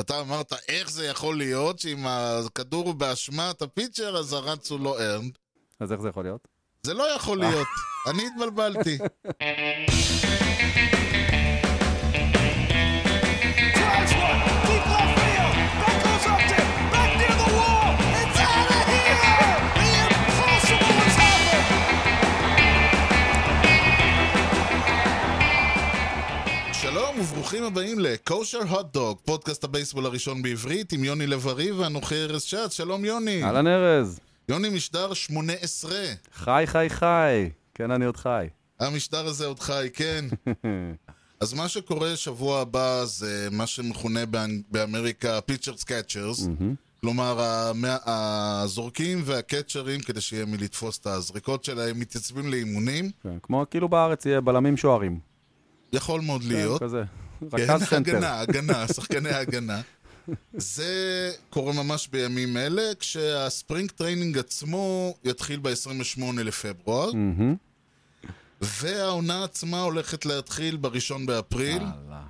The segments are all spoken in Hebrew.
ואתה אמרת, איך זה יכול להיות שאם הכדור הוא באשמת הפיצ'ר, אז הרץ הוא לא ארנד? אז איך זה יכול להיות? זה לא יכול להיות. אני התבלבלתי. Drives שלום וברוכים הבאים ל Kosher Hot Dog, פודקאסט הבייסבול הראשון בעברית עם יוני לב-ארי ואנוכי ארז שץ. שלום יוני. אהלן ארז. יוני משדר 18. חי חי חי. כן, אני עוד חי. המשדר הזה עוד חי, כן. אז מה שקורה שבוע הבא זה מה שמכונה באנ- באמריקה pitchers catchers. כלומר, המ- הזורקים והקצ'רים, כדי שיהיה מי לתפוס את הזריקות שלהם, מתייצבים לאימונים. כן, כמו כאילו בארץ יהיה בלמים שוערים. יכול מאוד להיות. כן, כזה. כן, רכז סנטר. הגנה, הגנה, שחקני ההגנה. זה קורה ממש בימים אלה, כשה spring training עצמו יתחיל ב-28 לפברואר. והעונה עצמה הולכת להתחיל ב-1 באפריל.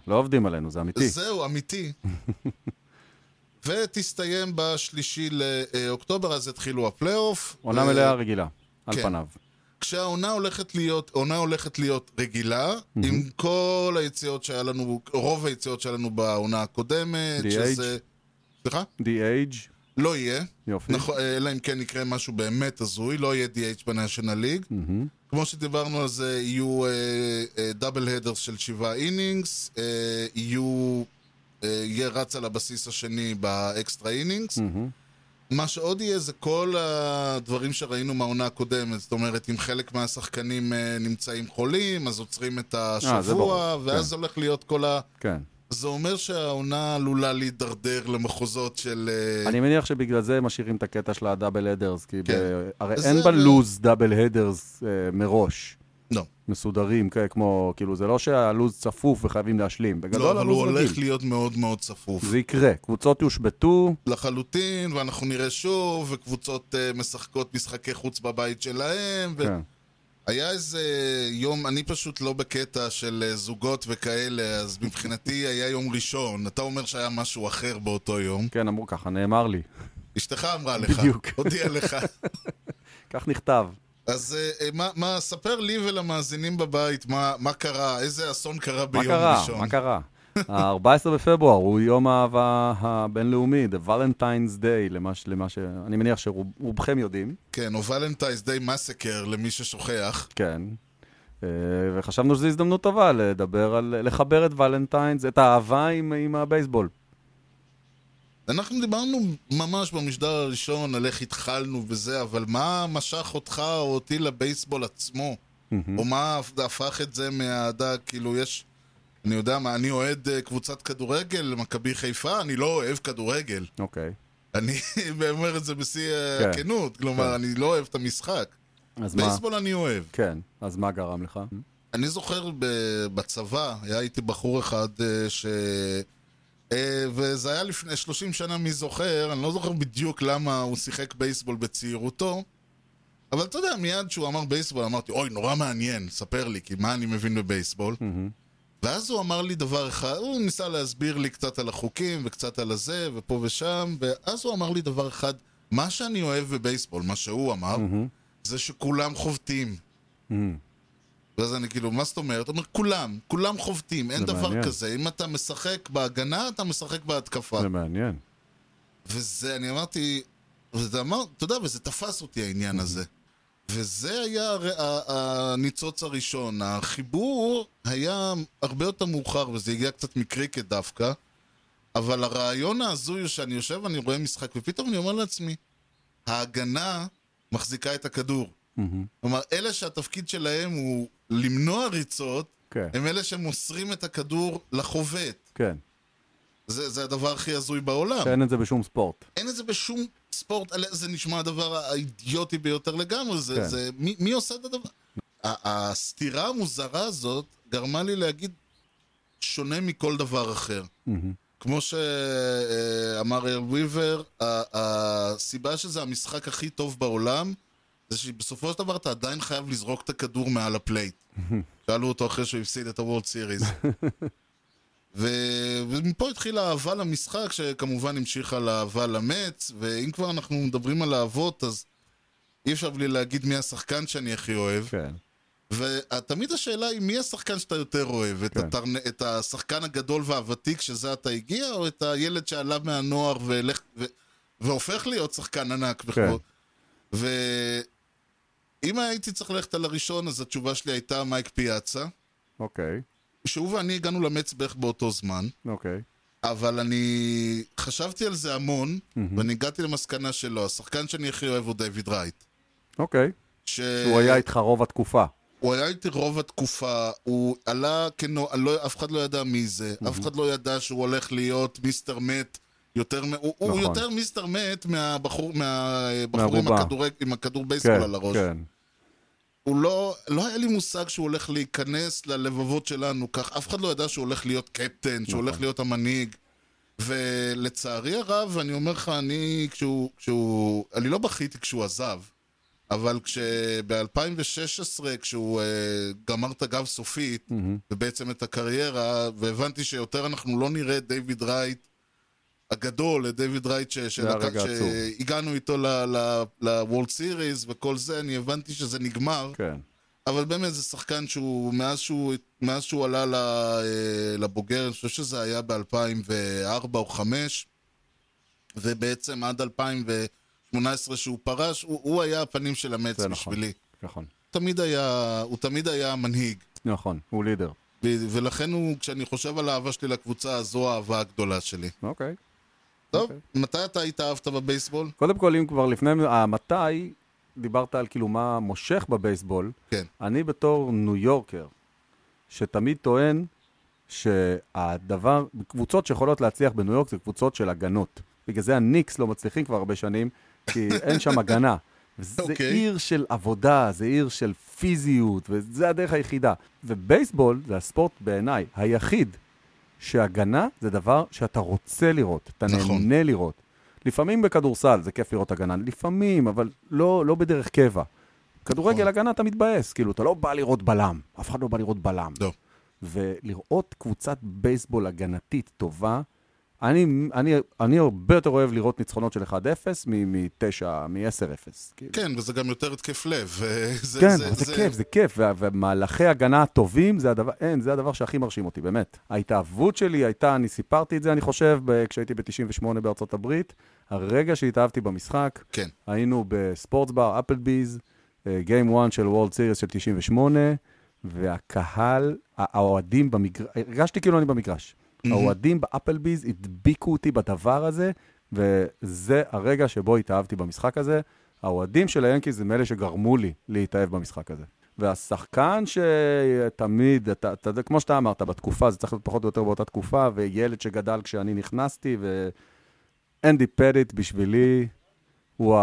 לא עובדים עלינו, זה אמיתי. זהו, אמיתי. ותסתיים בשלישי לאוקטובר, אז יתחילו הפלייאוף. עונה ו- מלאה רגילה, על כן. פניו. כשהעונה הולכת להיות, עונה הולכת להיות רגילה, עם כל היציאות שהיה לנו, רוב היציאות שהיה לנו בעונה הקודמת, DH? שזה... סליחה? DH, לא יהיה. יופי. נכון, אלא אם כן יקרה משהו באמת הזוי, לא יהיה DH ב National League. מהמם. כמו שדיברנו על זה, יהיו double headers של שבעה innings, אה, יהיו... אה, יהיה רץ על הבסיס השני ב extra innings. מהמם. מה שעוד יהיה זה כל הדברים שראינו מהעונה הקודמת, זאת אומרת, אם חלק מהשחקנים אה, נמצאים חולים, אז עוצרים את אה, השבוע, ברור, ואז הולך להיות כל ה... כן. זה אומר שהעונה עלולה להידרדר למחוזות של... אה, אני מניח שבגלל זה משאירים את הקטע של הדאבל הדרס, כי כן. ב- הרי אין בלוז דאבל הדרס מראש. לא, מסודרים, כמו, כאילו, זה לא שהלוז צפוף וחייבים להשלים. לא, בגדול אבל הוא הולך רגיל. להיות מאוד מאוד צפוף. זה יקרה. קבוצות יושבתו, לחלוטין, ואנחנו נראה שוב, וקבוצות אה, משחקות משחקי חוץ בבית שלהם, ו... כן. היה איזה יום, אני פשוט לא בקטע של אה, זוגות וכאלה, אז מבחינתי היה יום ראשון. אתה אומר שהיה משהו אחר באותו יום. כן, אמרו ככה, נאמר לי. אשתך אמרה לך. בדיוק. הודיעה לך. כך נכתב. אז אה, אה, מה, מה, ספר לי ולמאזינים בבית מה, מה קרה, איזה אסון קרה מה ביום קרה? ראשון. מה קרה? ה-14 בפברואר הוא יום האהבה הבינלאומי, The Valentine's Day, למה, ש- למה ש... אני מניח שרובכם יודעים, כן, או ולנטייז די מסקר למי ששוכח. כן. אה, וחשבנו שזו הזדמנות טובה לדבר על, לחבר את ולנטיינס, את האהבה עם, עם הבייסבול. אנחנו דיברנו ממש במשדר הראשון על איך התחלנו וזה, אבל מה משך אותך או אותי לבייסבול עצמו? או מה הפך את זה מהאהדה, כאילו יש... אני יודע מה, אני אוהד אה, קבוצת כדורגל, מכבי חיפה, אני לא אוהב כדורגל. אוקיי. אני אומר את זה בשיא כן. הכנות, כלומר, כן. אני לא אוהב את המשחק. אז מה? בייסבול אני אוהב. כן, אז מה גרם לך? אני זוכר בצבא, היה איתי בחור אחד אה, ש... אה, וזה היה לפני 30 שנה, מי זוכר, אני לא זוכר בדיוק למה הוא שיחק בייסבול בצעירותו, אבל אתה יודע, מיד כשהוא אמר בייסבול, אמרתי, אוי, נורא מעניין, ספר לי, כי מה אני מבין בבייסבול? ואז הוא אמר לי דבר אחד, הוא ניסה להסביר לי קצת על החוקים וקצת על הזה ופה ושם, ואז הוא אמר לי דבר אחד, מה שאני אוהב בבייסבול, מה שהוא אמר, זה שכולם חובטים. ואז אני כאילו, מה זאת אומרת? אומר, כולם, כולם חובטים, אין דבר מעניין. כזה. אם אתה משחק בהגנה, אתה משחק בהתקפה. זה מעניין. וזה, אני אמרתי, וזה אמר, אתה יודע, וזה תפס אותי העניין הזה. וזה היה הניצוץ הראשון. החיבור היה הרבה יותר מאוחר, וזה הגיע קצת מקריקט דווקא, אבל הרעיון ההזוי הוא שאני יושב ואני רואה משחק, ופתאום אני אומר לעצמי, ההגנה מחזיקה את הכדור. כלומר, אלה שהתפקיד שלהם הוא למנוע ריצות, כן, הם אלה שמוסרים את הכדור לחובט. כן. זה, זה הדבר הכי הזוי בעולם. שאין את זה בשום ספורט. אין את זה בשום ספורט, זה נשמע הדבר האידיוטי ביותר לגמרי, זה, כן. זה, מי, מי עושה את הדבר? הסתירה המוזרה הזאת גרמה לי להגיד שונה מכל דבר אחר. כמו שאמר ארל וויבר, הסיבה שזה המשחק הכי טוב בעולם, זה שבסופו של דבר אתה עדיין חייב לזרוק את הכדור מעל ה plate. שאלו אותו אחרי שהוא הפסיד את ה World Series. ו... ומפה התחילה האהבה למשחק, שכמובן המשיכה לאהבה למץ, ואם כבר אנחנו מדברים על אהבות, אז אי אפשר בלי להגיד מי השחקן שאני הכי אוהב. כן. ותמיד השאלה היא מי השחקן שאתה יותר אוהב, את, כן. הטרנ... את השחקן הגדול והוותיק שזה אתה הגיע, או את הילד שעלה מהנוער והלך... ו... והופך להיות שחקן ענק. כן. וכו'. ואם הייתי צריך ללכת על הראשון, אז התשובה שלי הייתה מייק פיאצה, אוקיי, שהוא ואני הגענו למץ בערך באותו זמן. אוקיי. אבל אני חשבתי על זה המון, ואני הגעתי למסקנה שלא. השחקן שאני הכי אוהב הוא דיוויד רייט. אוקיי. ש... הוא היה איתך רוב התקופה. הוא היה איתי רוב התקופה, הוא עלה כנו... לא, אף אחד לא ידע מי זה, אף אחד לא ידע שהוא הולך להיות מיסטר מת. יותר, הוא, הוא נכון. יותר מיסטר מת מהבחור, מהבחור עם. הכדורג, עם הכדור בייסבול כן, על הראש. כן. הוא לא, לא היה לי מושג שהוא הולך להיכנס ללבבות שלנו כך, אף אחד לא ידע שהוא הולך להיות קפטן, שהוא הולך להיות המנהיג. ולצערי הרב, אני אומר לך, אני, כשהוא, כשהוא, אני לא בכיתי כשהוא עזב, אבל כשב-2016, כשהוא uh, גמר את הגב סופית, ובעצם את הקריירה, והבנתי שיותר אנחנו לא נראה את דיוויד רייט הגדול, את דיוויד רייט. שהגענו איתו לוולד סיריס וכל זה, אני הבנתי שזה נגמר. כן. אבל באמת זה שחקן שהוא, מאז שהוא, מאז שהוא עלה אה, לבוגר, אני חושב שזה היה ב-2004 או 2005, ובעצם עד 2018 שהוא פרש, הוא, הוא היה הפנים של המץ נכון. בשבילי. נכון. תמיד היה, הוא תמיד היה המנהיג. נכון, הוא לידר. ולכן הוא, כשאני חושב על האהבה שלי לקבוצה, זו האהבה הגדולה שלי. אוקיי. טוב, אוקיי. מתי אתה התאהבת בבייסבול? קודם כל, אם כבר לפני, המתי, דיברת על כאילו מה מושך בבייסבול, כן. אני בתור ניו יורקר, שתמיד טוען שהדבר, קבוצות שיכולות להצליח בניו יורק זה קבוצות של הגנות. בגלל זה הניקס לא מצליחים כבר הרבה שנים, כי אין שם הגנה. זה אוקיי. עיר של עבודה, זה עיר של פיזיות, וזה הדרך היחידה. ובייסבול זה הספורט בעיניי היחיד שהגנה זה דבר שאתה רוצה לראות, אתה נכון. נהנה לראות. לפעמים בכדורסל זה כיף לראות הגנה, לפעמים, אבל לא, לא בדרך קבע. כדורגל נכון. הגנה אתה מתבאס, כאילו, אתה לא בא לראות בלם, אף אחד לא בא לראות בלם. לא. ולראות קבוצת בייסבול הגנתית טובה, אני, אני, אני הרבה יותר אוהב לראות ניצחונות של 1-0 מ-9, מ-10-0. כאילו. כן, וזה גם יותר התקף לב. וזה- כן, זה, זה כיף, זה כיף, ומהלכי הגנה הטובים, זה הדבר, אין, זה הדבר שהכי מרשים אותי, באמת. ההתאהבות שלי הייתה, אני סיפרתי את זה, אני חושב, כשהייתי ב-98 בארצות הברית, הרגע שהתאהבתי במשחק, כן. היינו ב sports bar, Applebee's, game 1 של World Series של 98, והקהל, האוהדים במגרש, הרגשתי כאילו אני במגרש. האוהדים ב Applebee's הדביקו אותי בדבר הזה, וזה הרגע שבו התאהבתי במשחק הזה. האוהדים של היאנקיז הם אלה שגרמו לי להתאהב במשחק הזה. והשחקן שתמיד, אתה, אתה, יודע, כמו שאתה אמרת, בתקופה, זה צריך להיות פחות או יותר באותה תקופה, וילד שגדל כשאני נכנסתי, ואנדי פדיט בשבילי הוא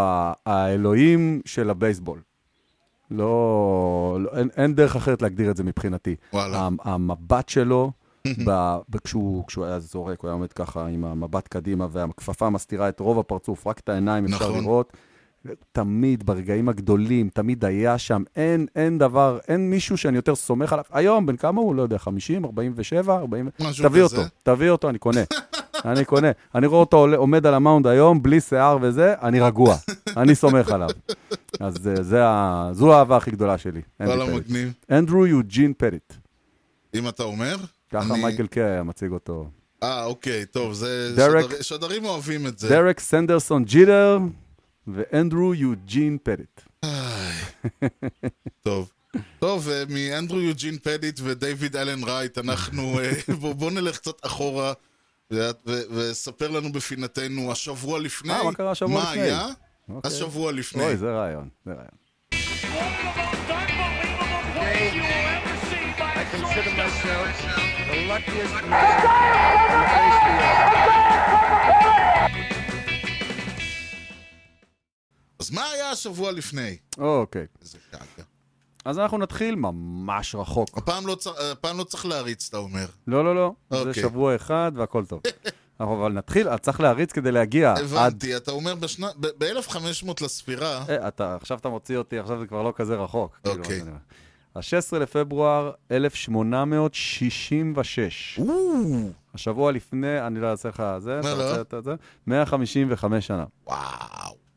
האלוהים של הבייסבול. לא, לא אין, אין דרך אחרת להגדיר את זה מבחינתי. וואלה. המ- המבט שלו, כשהוא, כשהוא היה זורק, הוא היה עומד ככה עם המבט קדימה, והכפפה מסתירה את רוב הפרצוף, רק את העיניים אפשר נכון. לראות. תמיד, ברגעים הגדולים, תמיד היה שם, אין, אין דבר, אין מישהו שאני יותר סומך עליו. היום, בן כמה הוא? לא יודע, 50, 47, 40... משהו תביא כזה. אותו, תביא אותו, אני קונה. אני קונה. אני רואה אותו עומד על ה mound היום, בלי שיער וזה, אני רגוע. אני סומך עליו. אז זה, זה ה... זו האהבה הכי גדולה שלי. וואלה. מגניב. אנדרו יוג'ין פדיט. אם אתה אומר. ככה אני- מייקל קיי היה מציג אותו. אה, אוקיי, טוב, זה... דרק- שדר- שדרים אוהבים את זה. דרק סנדרסון ג'יטר ואנדרו יוג'ין פריט. טוב. טוב, אה, מאנדרו יוג'ין פדיט ודייוויד אלן רייט, אנחנו... אה, בוא- בוא נלך קצת אחורה ו- ו- וספר לנו בפינתנו השבוע לפני. אה, מה קרה השבוע מה לפני? היה? אוקיי. השבוע לפני. אוי, זה רעיון, זה רעיון. The luckiest man the face of the. אז מה היה השבוע לפני? אוקיי. איזה קעקע. אז אנחנו נתחיל ממש רחוק. הפעם לא צר- הפעם לא צריך להריץ, אתה אומר. לא, לא, לא. זה אוקיי. שבוע אחד והכל טוב. אבל נתחיל, צריך להריץ כדי להגיע עד... הבנתי, אתה אומר ב-1500 לספירה, אה, אתה, עכשיו אתה מוציא אותי, עכשיו זה כבר לא כזה רחוק. כאילו, אוקיי. אני- ה-16 לפברואר 1866. או, השבוע לפני, אני לא אעשה לך זה, אתה לא. רוצה את זה? 155 שנה. וואו.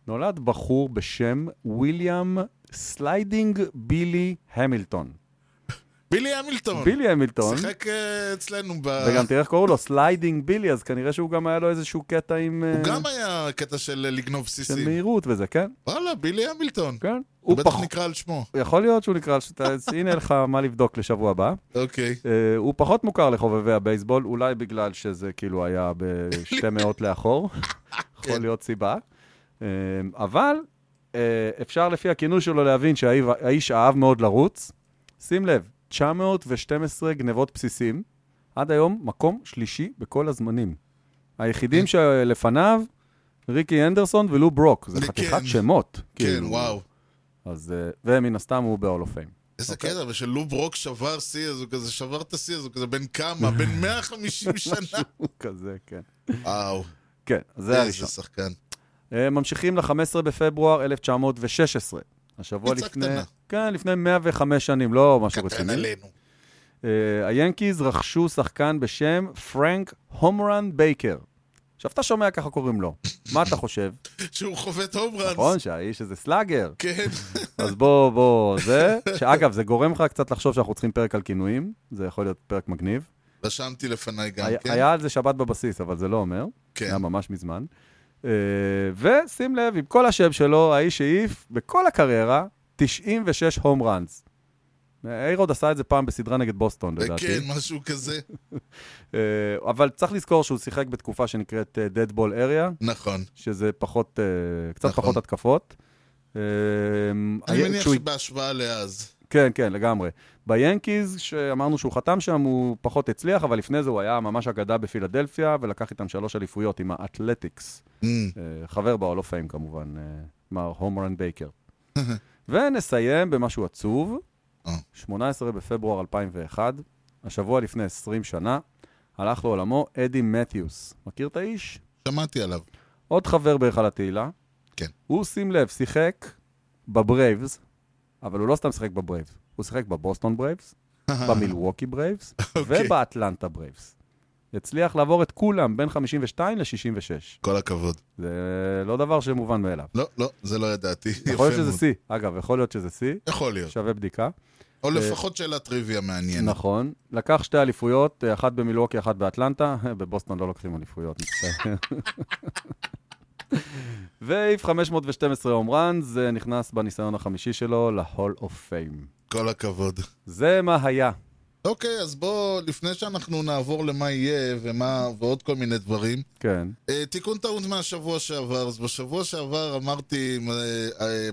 נולד בחור בשם ויליאם sliding בילי המילטון. בילי המילטון. בילי המילטון, שיחק אה, אצלנו ב... וגם תראה איך קראו לו, sliding בילי, אז כנראה שהוא גם היה לו איזשהו קטע עם... הוא אה, גם היה קטע של אה, לגנוב של בסיסים. מהירות וזה, כן? וואלה, בילי המילטון. כן. הוא בטח פח... נקרא על שמו. יכול להיות שהוא נקרא, שאתה- אז הנה לך מה לבדוק לשבוע הבא. אוקיי. אה, הוא פחות מוכר לחובבי הבייסבול, אולי בגלל שזה כאילו היה בשתי מאות לאחור. יכול כן. להיות סיבה. אה, אבל אה, אפשר לפי הכינוי שלו להבין שהאיש אהב מאוד לרוץ. שים לב, 912 גנבות בסיסים, עד היום מקום שלישי בכל הזמנים. היחידים שלפניו, ריקי אנדרסון ולו ברוק, זה כן. חתיכת שמות. כן, כאילו. וואו. אז, אה, ומן הסתם הוא ב-all of fame. איזה אוקיי. קטע, ושל לוב רוק שבר שיא, אז הוא כזה שבר את השיא, אז הוא כזה בן כמה? בן 150 שנה. הוא כזה, כן. וואו. כן, זה איזה הראשון. שחקן. אה, ממשיכים ל-15 בפברואר 1916. השבוע לפני... קטנה. כן, לפני 105 שנים, לא משהו קטן רציני. עלינו. אה, היאנקיז רכשו שחקן בשם פרנק home run בייקר. עכשיו, אתה שומע ככה קוראים לו. מה אתה חושב? שהוא חובט home runs. נכון, שהאיש הזה slugger. כן. אז בוא, בוא, זה... שאגב, זה גורם לך קצת לחשוב שאנחנו צריכים פרק על כינויים. זה יכול להיות פרק מגניב. רשמתי לפניי גם, היה- כן? היה על זה שבת בבסיס, אבל זה לא אומר. כן. היה ממש מזמן. אה, ושים לב, עם כל השם שלו, האיש העיף בכל הקריירה 96 הום ראנס. איירוד עשה את זה פעם בסדרה נגד בוסטון, לדעתי. כן, משהו כזה. אה, אבל צריך לזכור שהוא שיחק בתקופה שנקראת אה, Dead Ball Area, נכון. שזה פחות, קצת נכון. פחות התקפות. אני מניח שבהשוואה לאז. כן, כן, לגמרי. ביאנקיז, שאמרנו שהוא חתם שם, הוא פחות הצליח, אבל לפני זה הוא היה ממש אגדה בפילדלפיה, ולקח איתם שלוש אליפויות עם האתלטיקס. Mm, אה, חבר ב-all of fame כמובן, אה, מר הומרן בייקר. ונסיים במשהו עצוב, אה. 18 בפברואר 2001, השבוע לפני 20 שנה, הלך לעולמו אדי מתיוס. מכיר את האיש? שמעתי עליו. עוד חבר בהיכל התהילה. כן. הוא, שים לב, שיחק בברייבס, אבל הוא לא סתם שיחק בברייבס, הוא שיחק בבוסטון ברייבס, במילווקי ברייבס אוקיי. ובאטלנטה ברייבס. הצליח לעבור את כולם בין 52 ל-66. כל הכבוד. זה לא דבר שמובן מאליו. לא, לא, זה לא ידעתי. יכול להיות שזה. שיא. אגב, יכול להיות שזה שיא, יכול להיות. שווה בדיקה. או לפחות שאלת טריוויה מעניינת. נכון. לקח שתי אליפויות, אחת במילווקי, אחת באטלנטה. בבוסטון לא לוקחים אליפויות, מצטער. והעיף 512 home runs, זה נכנס בניסיון החמישי שלו ל-Hall of Fame. כל הכבוד. זה מה היה. אוקיי, אז בוא, לפני שאנחנו נעבור למה יהיה ומה, ועוד כל מיני דברים, כן. אה, תיקון טעות מהשבוע שעבר. אז בשבוע שעבר אמרתי, אה, אה,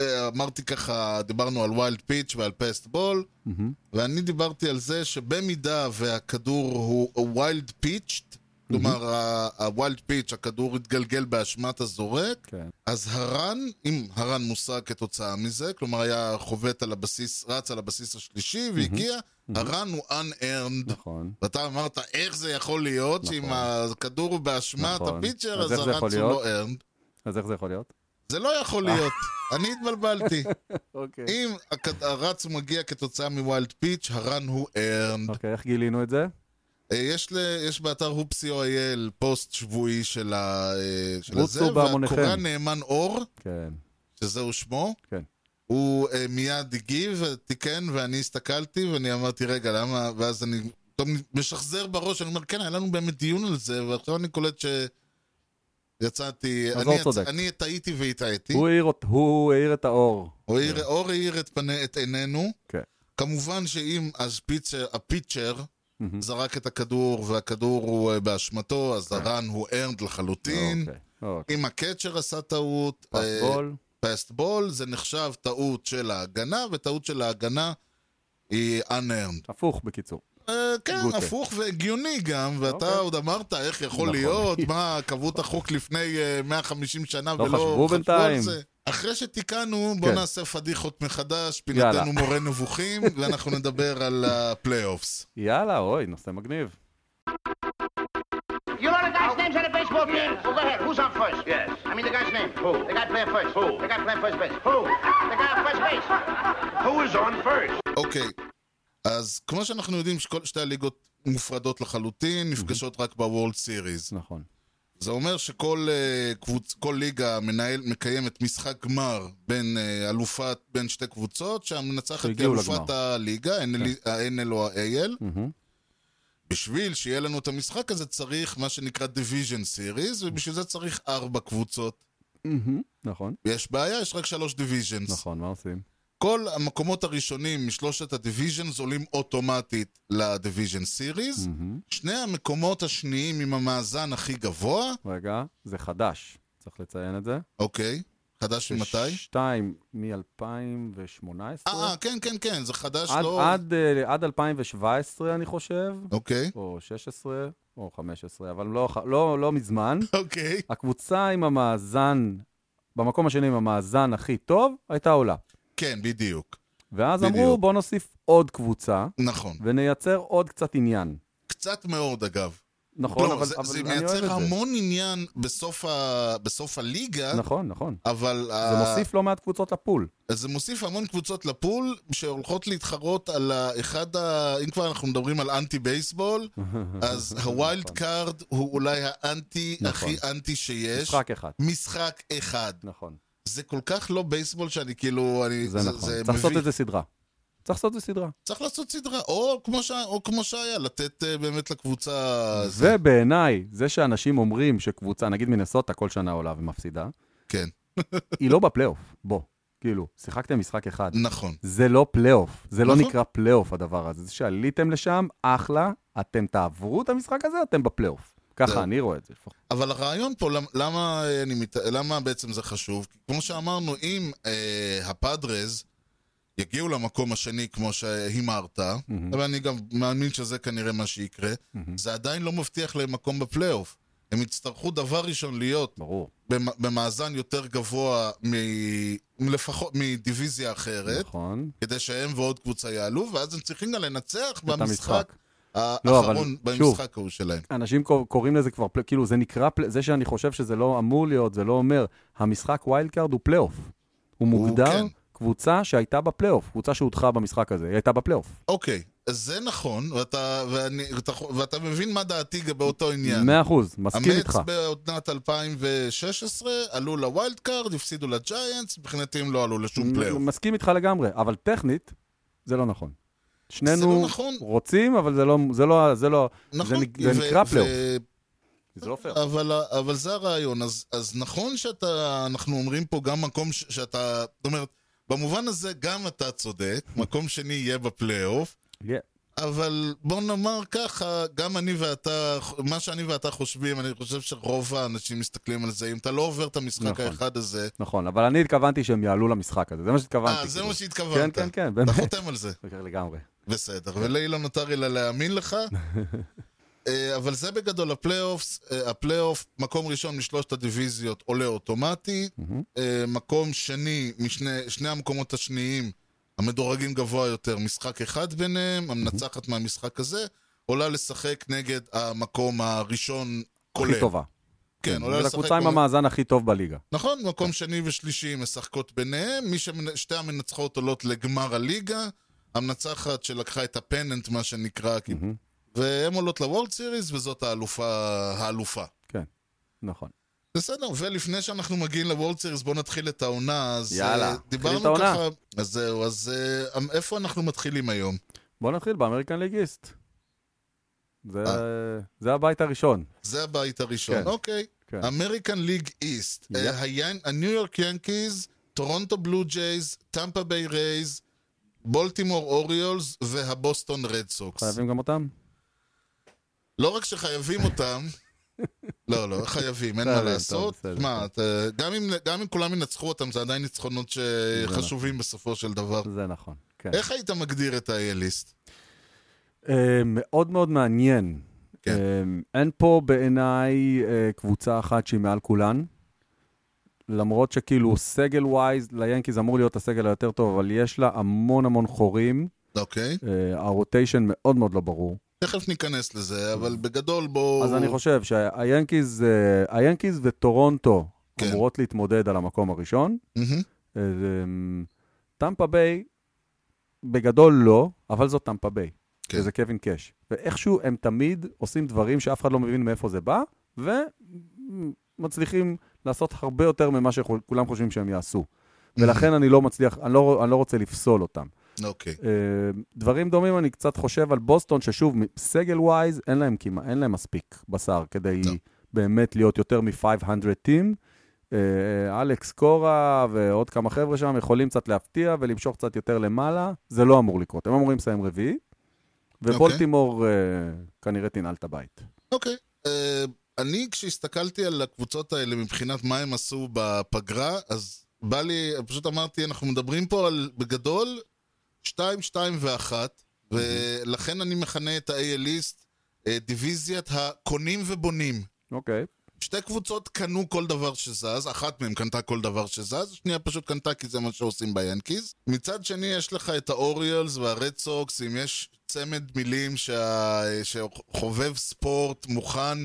אה, אמרתי ככה, דיברנו על wild pitch ועל passed ball, מהמם. ואני דיברתי על זה שבמידה והכדור הוא wild pitched, כלומר ה wild pitch, הכדור התגלגל באשמת הזורק, כן. אז ה run, אם ה run מושג כתוצאה מזה, כלומר היה חובט על הבסיס, רץ על הבסיס השלישי והגיע, ה run הוא unearned. נכון. ואתה אמרת, איך זה יכול להיות שאם נכון. הכדור הוא באשמת נכון. ה pitcher, אז אז הרץ הוא? לא earned? אז איך זה יכול להיות? זה לא יכול להיות. אני התבלבלתי. אוקיי. אם הרץ מגיע כתוצאה מ wild pitch, ה run הוא earned. אוקיי, איך גילינו את זה? אה, יש, ל, יש באתר הופסי או.איי.אל פוסט שבועי של, ה, אה, של הזה. והקורא נאמן אור, כן. שזהו שמו, כן. הוא uh, מיד הגיב, תיקן, ואני הסתכלתי, ואני אמרתי, רגע, למה... ואז אני פתאום משחזר בראש, אני אומר, כן, היה לנו באמת דיון על זה, ועכשיו אני קולט ש... יצאתי... אני, יצ... טעיתי והטעיתי. הוא הוא האיר את האור. הוא האיר- אור האיר את, פני, את עינינו. כן. כמובן שאם אז pitcher, ה pitcher מהמם. זרק את הכדור, והכדור הוא אה, באשמתו, אז ה run הוא earned לחלוטין. אוקיי. אוקיי. אם ה catcher עשה טעות, pass אה, ball. passed ball, זה נחשב טעות של ההגנה, וטעות של ההגנה היא unearned. הפוך, בקיצור. אה, כן, got ya. הפוך והגיוני גם, ואתה אוקיי. עוד אמרת איך יכול נכון. להיות, מה, קבעו את החוק לפני אה, 150 שנה לא ולא חשבו על בינתיים. זה. אחרי שתיקנו, בוא כן. נעשה פדיחות מחדש. פינתנו מורה נבוכים, ואנחנו נדבר על הפלייאופס. יאללה, אוי, נושא מגניב. You know the guy's names on the baseball team? Well, go ahead. Who's on first? Yes. I mean the guy's name. Who? The guy playing first. Who? The guy playing first base. Who? The guy on first base. Who is on first? אוקיי, אז כמו שאנחנו יודעים שכל שתי הליגות מופרדות לחלוטין, נפגשות רק בוורלד סיריס. נכון. זה אומר שכל אה, קבוצ... כל ליגה מנהל, מקיימת משחק גמר בין אה, אלופת, בין שתי קבוצות, שהמנצחת היא אלופת לגמר. כן. הליגה, ה-NL או ה-AL. מהמם. בשביל שיהיה לנו את המשחק הזה צריך מה שנקרא Division Series, ובשביל זה צריך ארבע קבוצות. מהמם. נכון, יש בעיה, יש רק שלוש Divisions. נכון, מה עושים? כל המקומות הראשונים משלושת ה-Divisions עולים אוטומטית ל-Division Series. מהמם. שני המקומות השניים עם המאזן הכי גבוה, רגע, זה חדש, צריך לציין את זה. אוקיי, חדש ממתי? שתיים מ-2018. אה, כן, כן, כן, זה חדש עד, לא... עד, אה, עד 2017, אני חושב, אוקיי, או 16, או 15, אבל לא, לא, לא מזמן. אוקיי. הקבוצה עם המאזן, במקום השני עם המאזן הכי טוב, הייתה עולה. כן, בדיוק. ואז בדיוק. אמרו, בוא נוסיף עוד קבוצה, נכון. ונייצר עוד קצת עניין. קצת מאוד, אגב. נכון, לא, אבל, זה, אבל זה אני אוהב מייצר את זה. המון עניין בסוף, ה... בסוף הליגה, נכון, נכון. אבל... זה ה- מוסיף לא מעט קבוצות ל pool. זה מוסיף המון קבוצות ל pool שהולכות להתחרות על אחד ה... אם כבר אנחנו מדברים על אנטי בייסבול, אז ה wild card הוא אולי האנטי נכון. הכי אנטי שיש. משחק אחד. משחק אחד. נכון. זה כל כך לא בייסבול שאני כאילו... אני, זה נכון. צריך לעשות מביך. את זה סדרה. צריך לעשות את זה סדרה. צריך לעשות סדרה, או כמו, ש... או כמו שהיה, לתת אה, באמת לקבוצה... זה. ובעיניי, זה שאנשים אומרים שקבוצה, נגיד מנסוטה כל שנה עולה ומפסידה, כן, היא לא בפלייאוף. בוא, כאילו, שיחקתם משחק אחד. נכון. זה לא פלייאוף, זה לא נכון. נקרא פלייאוף הדבר הזה. זה שעליתם לשם, אחלה, אתם תעברו את המשחק הזה, אתם בפלייאוף. ככה זהו. אני רואה את זה. אבל הרעיון פה, למ- למה, אה, אני מת... למה בעצם זה חשוב? כמו שאמרנו, אם אה, הפאדרז יגיעו למקום השני כמו שהימרת, אבל אני גם מאמין שזה כנראה מה שיקרה, זה עדיין לא מבטיח להם מקום בפלייאוף. הם יצטרכו דבר ראשון להיות ברור. במ- במאזן יותר גבוה מ... לפחות מדיוויזיה אחרת, נכון. כדי שהם ועוד קבוצה יעלו, ואז הם צריכים גם לנצח במשחק המשחק. לא, האחרון, שוב, במשחק ההוא שלהם. אנשים קור- קוראים לזה כבר, כאילו זה נקרא, זה שאני חושב שזה לא אמור להיות, זה לא אומר, המשחק wild card הוא פלייאוף. הוא מוגדר כן. קבוצה שהייתה בפלייאוף, קבוצה שהודחה במשחק הזה, היא הייתה בפלייאוף. אוקיי, זה נכון, ואתה, ואני, ואתה, ואתה מבין מה דעתי באותו עניין. מאה אחוז, מסכים המץ איתך. בעונת 2016 עלו ל wild card, הפסידו לג'יינטס, מבחינתי הם לא עלו לשום פלייאוף. מסכים איתך לגמרי, אבל טכנית, זה לא נכון. שנינו לא נכון. רוצים, אבל זה לא, זה לא, זה לא, נכון, זה, זה נקרא פלייאוף. זה לא פייר. אבל, אבל זה הרעיון, אז, אז נכון שאתה, אנחנו אומרים פה גם מקום ש, שאתה, זאת אומרת, במובן הזה גם אתה צודק, מקום שני יהיה בפלייאוף, Yeah. אבל בוא נאמר ככה, גם אני ואתה, מה שאני ואתה חושבים, אני חושב שרוב האנשים מסתכלים על זה, אם אתה לא עובר את המשחק נכון. האחד הזה, נכון, אבל אני התכוונתי שהם יעלו למשחק הזה, זה מה שהתכוונתי. אה, זה כאילו. מה שהתכוונת. כן, כן, כן, אתה באמת. חותם על זה. לגמרי. בסדר, ולי לא נותר אלא להאמין לך. אה, אבל זה בגדול ה playoffs, אה, הפלייאוף, מקום ראשון משלושת הדיוויזיות עולה אוטומטי, אה, מקום שני, משני שני המקומות השניים, המדורגים גבוה יותר, משחק אחד ביניהם, המנצחת מהמשחק הזה, עולה לשחק נגד המקום הראשון כולל. הכי טובה. כן, עולה זה לשחק... הקבוצה עם המאזן הכי טוב בליגה. נכון, מקום שני ושלישי משחקות ביניהם, מי שמנ... שתי המנצחות עולות לגמר הליגה, המנצחת שלקחה את הפננט, מה שנקרא. והן עולות לוולד סיריס, וזאת האלופה, האלופה. כן, נכון. בסדר, ולפני שאנחנו מגיעים לוולד סיריס, בואו נתחיל את העונה. אז יאללה, אה, נתחיל דיברנו את העונה. ככה... אז זהו, אז אה, איפה אנחנו מתחילים היום? בוא נתחיל באמריקן ליגיסט. זה, אה. זה הבית הראשון. זה הבית הראשון. כן. אוקיי. כן. American League East. הניו יורק ינקיז, טורונטו בלו ג'ייז, טמפה ביי רייז, בולטימור אוריולס והבוסטון רד סוקס. חייבים גם אותם? לא רק שחייבים אותם, לא, לא, חייבים, אין מה לעשות. מה, גם אם- כולם ינצחו אותם, זה עדיין ניצחונות שחשובים בסופו של דבר. זה נכון, כן. איך היית מגדיר את ה-A-ליסט? אה, מאוד מאוד מעניין. כן. אה, אין פה בעיניי אה, קבוצה אחת שהיא מעל כולן. למרות שכאילו סגל ווייז, ליאנקיז אמור להיות הסגל היותר טוב, אבל יש לה המון המון חורים. אוקיי, הרוטיישן מאוד מאוד לא ברור. תכף ניכנס לזה, אבל בגדול בואו... אז אני חושב שהיאנקיז אה, היאנקיז וטורונטו כן. אמורות להתמודד על המקום הראשון. אמ, טמפה ביי, בגדול לא, אבל זאת טמפה ביי. כן. וזה קווין קאש. ואיכשהו הם תמיד עושים דברים שאף אחד לא מבין מאיפה זה בא, ומצליחים לעשות הרבה יותר ממה שכולם חושבים שהם יעשו. ולכן אני לא מצליח, אני לא, אני לא רוצה לפסול אותם. אוקיי. אה, דברים דומים אני קצת חושב על בוסטון, ששוב, סגל wise, אין להם כמעט, אין להם מספיק בשר כדי לא. באמת להיות יותר מ-500 טים. אה, אלכס קורה ועוד כמה חבר'ה שם יכולים קצת להפתיע ולמשוך קצת יותר למעלה, זה לא אמור לקרות. הם אמורים לסיים רביעי, ובולטימור אה, כנראה תנעל את הבית. אוקיי. אה, אני, כשהסתכלתי על הקבוצות האלה מבחינת מה הם עשו בפגרה, אז בא לי, פשוט אמרתי, אנחנו מדברים פה על, בגדול, 2, 2 ו-1, ולכן אני מכנה את ה-AL East אה, דיוויזיית הקונים ובונים. אוקיי. שתי קבוצות קנו כל דבר שזז, אחת מהן קנתה כל דבר שזז, השנייה פשוט קנתה כי זה מה שעושים ביאנקיז. מצד שני יש לך את האוריולס והרד סוקס, אם יש צמד מילים שה... שחובב ספורט מוכן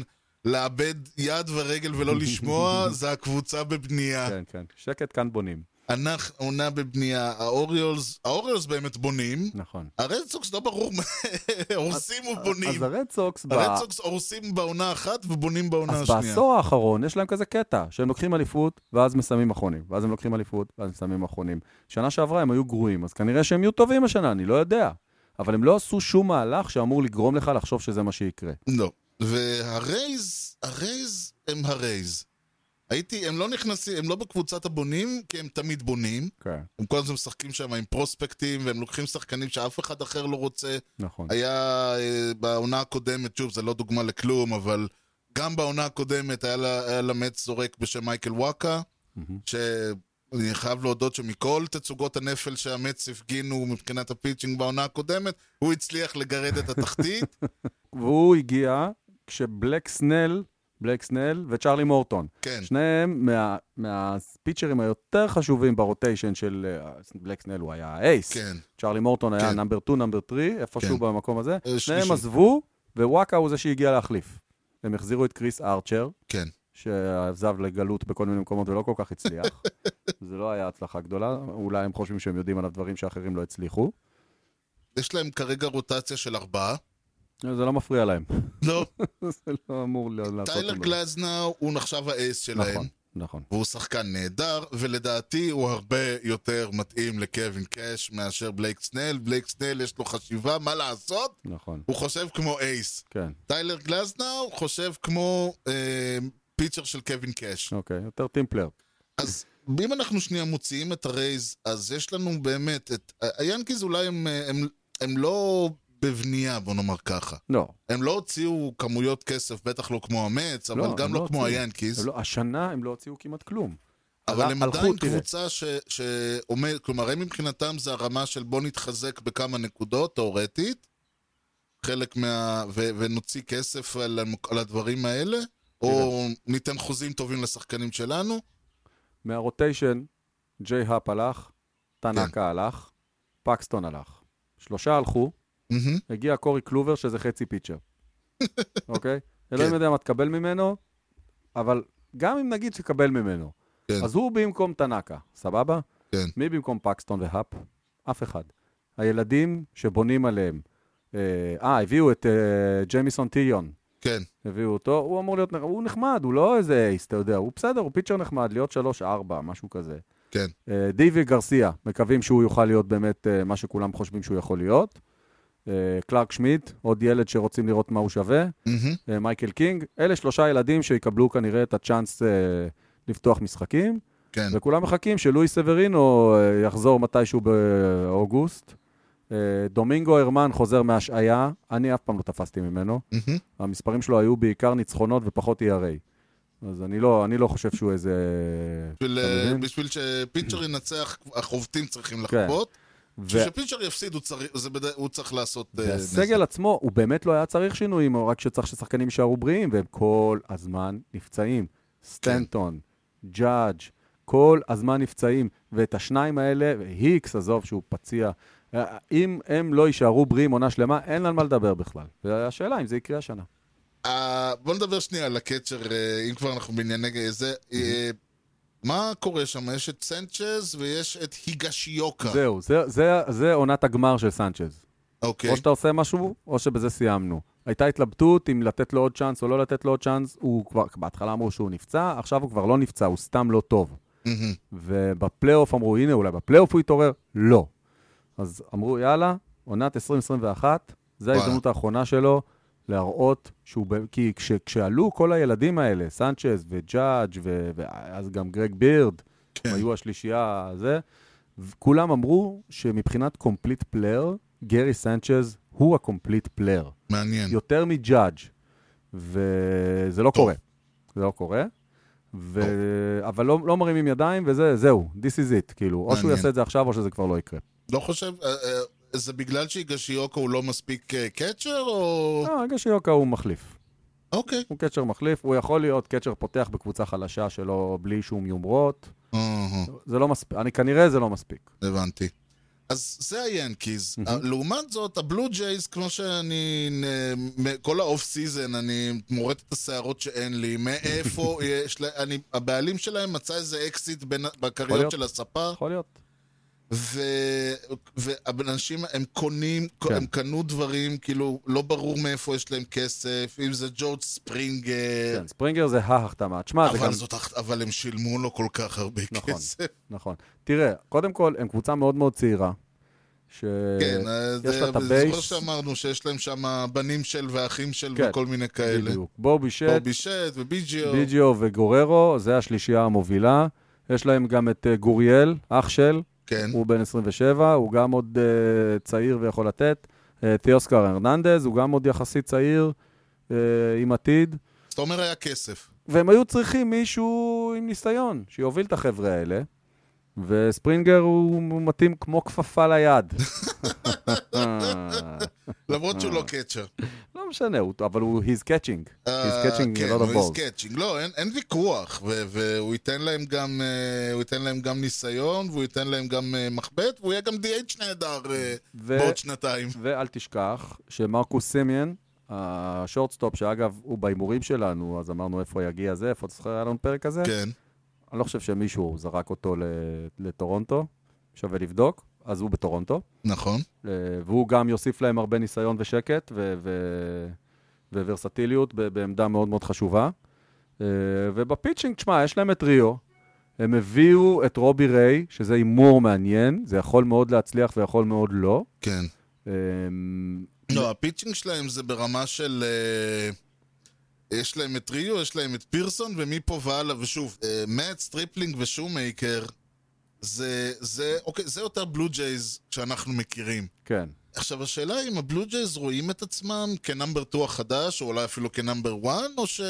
לאבד יד ורגל ולא לשמוע, זה הקבוצה בבנייה. כן, כן. שקט כאן בונים. אנחנו עונה בבנייה, האוריולס, האוריולס באמת בונים, נכון. הרד סוקס לא ברור, מה- הורסים ובונים. אז הרד סוקס, הרד סוקס הורסים בעונה אחת ובונים בעונה אז השנייה. בעשור האחרון יש להם כזה קטע, שהם לוקחים אליפות, ואז מסיימים אחרונים. ואז הם לוקחים אליפות, ואז מסיימים אחרונים. שנה שעברה הם היו גרועים, אז כנראה שהם יהיו טובים השנה, אני לא יודע. אבל הם לא עשו שום מהלך שאמור לגרום לך לחשוב שזה מה שיקרה. לא. והרייז, הרייז הם הרייז. הייתי, הם לא נכנסים, הם לא בקבוצת הבונים, כי הם תמיד בונים. כן, הם כל הזמן משחקים שם עם פרוספקטים, והם לוקחים שחקנים שאף אחד אחר לא רוצה. נכון. היה אה, בעונה הקודמת, שוב, זה לא דוגמה לכלום, אבל גם בעונה הקודמת היה, לה, היה למץ זורק בשם מייקל וואקה, שאני חייב להודות שמכל תצוגות הנפל שהמץ הפגינו מבחינת ה pitching בעונה הקודמת, הוא הצליח לגרד את התחתית. והוא הגיע כשבלייק סנל, בלייק סנל וצ'רלי מורטון. כן. שניהם מה, מהפיצ'רים היותר חשובים ב rotation של... אה, בלייק סנל הוא היה ה ace. כן. צ'רלי מורטון היה כן. number 2, number 3, איפשהו כן. במקום הזה. אה, שניהם. עזבו, ווואקה הוא זה שהגיע להחליף. הם החזירו את קריס ארצ'ר, כן. שעזב לגלות בכל מיני מקומות ולא כל כך הצליח. זה לא היה הצלחה גדולה, אולי הם חושבים שהם יודעים עליו דברים שאחרים לא הצליחו. יש להם כרגע רוטציה של ארבעה. זה לא מפריע להם. לא. זה לא אמור לא- לעשות... טיילר להם. גלזנאו הוא נחשב האייס שלהם. נכון, נכון. והוא שחקן נהדר, ולדעתי הוא הרבה יותר מתאים לקווין קאש מאשר בלייק סנל. בלייק סנל יש לו חשיבה, מה לעשות? נכון, הוא חושב כמו אייס. כן. טיילר גלזנאו חושב כמו אה, פיצ'ר של קווין קאש. אוקיי, יותר טימפלר. אז אם אנחנו שנייה מוציאים את הרייז, אז יש לנו באמת את... היאנקיז אולי הם, אה, הם, הם לא בבנייה, בוא נאמר ככה. לא. הם לא הוציאו כמויות כסף, בטח לא כמו המץ, אבל לא, גם לא, לא כמו. היאנקיז. לא- השנה הם לא הוציאו כמעט כלום. אבל הם עדיין. קבוצה ש, שעומד, כלומר, הם מבחינתם זה הרמה של בוא נתחזק בכמה נקודות, תאורטית, חלק מה... ו, ונוציא כסף על, על הדברים האלה, או ניתן חוזים טובים לשחקנים שלנו. מהרוטיישן, ג'יי האפ הלך, כן. טנאקה הלך, פקסטון הלך. שלושה הלכו, מהמם. הגיע קורי קלובר שזה חצי פיצ'ר. אוקיי? אלוהים כן. יודע מה תקבל ממנו, אבל גם אם נגיד תקבל ממנו, כן. אז הוא במקום טנאקה, סבבה? כן. מי במקום פקסטון והאפ? אף אחד. הילדים שבונים עליהם. אה, אה, הביאו את אה, ג'יימיסון טיליון. כן, הביאו אותו, הוא אמור להיות, הוא נחמד, הוא לא איזה ace, אתה יודע, הוא בסדר, הוא pitcher נחמד, להיות 3-4, משהו כזה. כן. אה, דיווי גרסיה, מקווים שהוא יוכל להיות באמת אה, מה שכולם חושבים שהוא יכול להיות. אה, קלארק שמיט, עוד ילד שרוצים לראות מה הוא שווה. אה, מייקל קינג, אלה שלושה ילדים שיקבלו כנראה את הצ'אנס אה, לפתוח משחקים, כן. וכולם מחכים שלואי סברינו יחזור מתישהו באוגוסט. דומינגו הרמן חוזר מהשעיה, אני אף פעם לא תפסתי ממנו. מהמם. המספרים שלו היו בעיקר ניצחונות ופחות ERA. אז אני לא, אני לא חושב שהוא איזה... בשביל? בשביל שפיצ'ר ינצח, החובטים צריכים כן. בשביל שפיצ'ר יפסיד, הוא צריך, זה בד... הוא צריך לעשות אה. והסגל עצמו, הוא באמת לא היה צריך שינויים, או רק שצריך ששחקנים יישארו בריאים, והם כל הזמן נפצעים. סטנטון, ג'אדג', כל הזמן נפצעים. ואת השניים האלה, והיקס, עזוב שהוא פציע, אה, אם הם לא יישארו בריאים עונה שלמה, אין על מה לדבר בכלל. והשאלה אם זה יקרה השנה. אה, בוא נדבר שנייה על הקצ'ר, אה, אם כבר אנחנו בענייני זה. אה, מה קורה שם? יש את סנצ'ז ויש את היגשיוקה. זהו, זה- זה- זה עונת הגמר של סנצ'ז. אוקיי. או שאתה עושה משהו, או שבזה סיימנו. הייתה התלבטות אם לתת לו עוד צ'אנס או לא לתת לו עוד צ'אנס. הוא כבר, בהתחלה אמרו שהוא נפצע, עכשיו הוא כבר לא נפצע, הוא סתם לא טוב. ובפלייאוף אמרו, הנה, אולי בפלייאוף הוא יתעורר? לא. אז אמרו, יאללה, עונת 2021, זו. ההזדמנות האחרונה שלו להראות שהוא... כי כש, כשעלו כל הילדים האלה, סנצ'ז וג'אדג' ו- ואז גם גרג בירד, כן. היו השלישייה הזה, כולם אמרו שמבחינת complete player, גרי סנצ'ז הוא ה complete player. מעניין. יותר מג'אדג', וזה לא טוב. קורה. זה לא קורה. ו... אבל לא, לא מרימים ידיים, וזה, זהו, this is it, כאילו, או שהוא מעניין. יעשה את זה עכשיו, או שזה כבר לא יקרה. לא חושב... אה, אה, זה בגלל שהיגשיוקה הוא לא מספיק אה, קצ'ר, או... לא, רגע שיוקה הוא מחליף. אוקיי. הוא קצ'ר מחליף, הוא יכול להיות קצ'ר פותח בקבוצה חלשה שלו בלי שום יומרות. זה לא מספיק, אני כנראה זה לא מספיק. הבנתי. אז זה היאנקיז. לעומת זאת, הבלו ג'ייז, כמו שאני... מ- כל ה off season, אני מורט את השערות שאין לי. מאיפה יש. אני... הבעלים שלהם מצא איזה אקזיט. בכריות של הספה, יכול להיות. ו... ואנשים, הם קונים, כן. הם קנו דברים, כאילו, לא ברור מאיפה יש להם כסף, אם זה ג'ורג' ספרינגר. כן, ספרינגר זה ההחתמה. תשמע, זה גם... זאת, אבל הם שילמו לו כל כך הרבה נכון. כסף. נכון. תראה, קודם כל, הם קבוצה מאוד מאוד צעירה. ש... כן, אה, זה- לה את. זוכר שאמרנו שיש להם שם בנים של ואחים של כן, וכל מיני כאלה. בדיוק. בובי שט, בובי שט וביג'יו. ביג'יו וגוררו, זה השלישייה המובילה. יש להם גם את אה, גוריאל, אח של, כן, הוא בן 27, הוא גם עוד uh, צעיר ויכול לתת. Uh, תיאוסקר הרננדז, הוא גם עוד יחסית צעיר, uh, עם עתיד. אז אתה אומר היה כסף. והם היו צריכים מישהו עם ניסיון, שיוביל את החבר'ה האלה. וספרינגר הוא מתאים כמו כפפה ליד. למרות שהוא לא. catcher. לא משנה, הוא- אבל הוא, he's catching. אה, he's catching כן, a lot of הוא balls. catching. לא, אין- אין ויכוח. והוא ייתן להם גם אה, הוא ייתן להם גם ניסיון, והוא ייתן להם גם אה, מחבט, והוא יהיה גם DH נהדר ו- בעוד שנתיים. ואל תשכח שמרקוס סימיאן, ה shortstop, שאגב, הוא בהימורים שלנו, אז אמרנו איפה יגיע זה, איפה צריך היה לנו פרק כזה? כן. אני לא חושב שמישהו זרק אותו לטורונטו, שווה לבדוק, אז הוא בטורונטו. נכון. אה, והוא גם יוסיף להם הרבה ניסיון ושקט ו- ו- וורסטיליות ב- בעמדה מאוד מאוד חשובה. אה, וב pitching, תשמע, יש להם את ריו. הם הביאו את רובי ריי, שזה הימור מעניין, זה יכול מאוד להצליח ויכול מאוד לא. כן. אה, לא, ה pitching שלהם זה ברמה של... אה, יש להם את ריו, יש להם את פירסון, ומפה והלאה, ושוב, אה, מאט, סטריפלינג ושומייקר, זה, זה, אוקיי, זה יותר בלו ג'ייז שאנחנו מכירים. כן. עכשיו, השאלה היא אם הבלו ג'ייז רואים את עצמם כ number 2 החדש, או אולי אפילו כ number 1, או ש...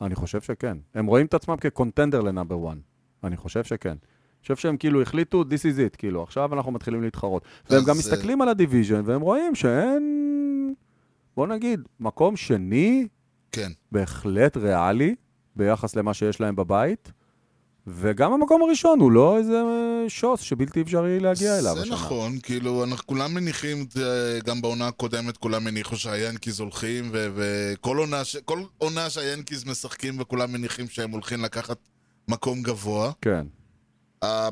אני חושב שכן. הם רואים את עצמם כ contender ל number 1. אני חושב שכן. אני חושב שהם כאילו החליטו, this is it, כאילו, עכשיו אנחנו מתחילים להתחרות. והם גם אה, מסתכלים על ה division, והם רואים שאין, בוא נגיד, מקום שני כן. בהחלט ריאלי ביחס למה שיש להם בבית, וגם המקום הראשון הוא לא איזה שוס שבלתי אפשרי להגיע אליו זה השנה. נכון, כאילו, אנחנו כולם מניחים, אה, גם בעונה הקודמת כולם הניחו שהיאנקיז הולכים, וכל עונה, ש- עונה שהיאנקיז משחקים וכולם מניחים שהם הולכים לקחת מקום גבוה. כן, אה,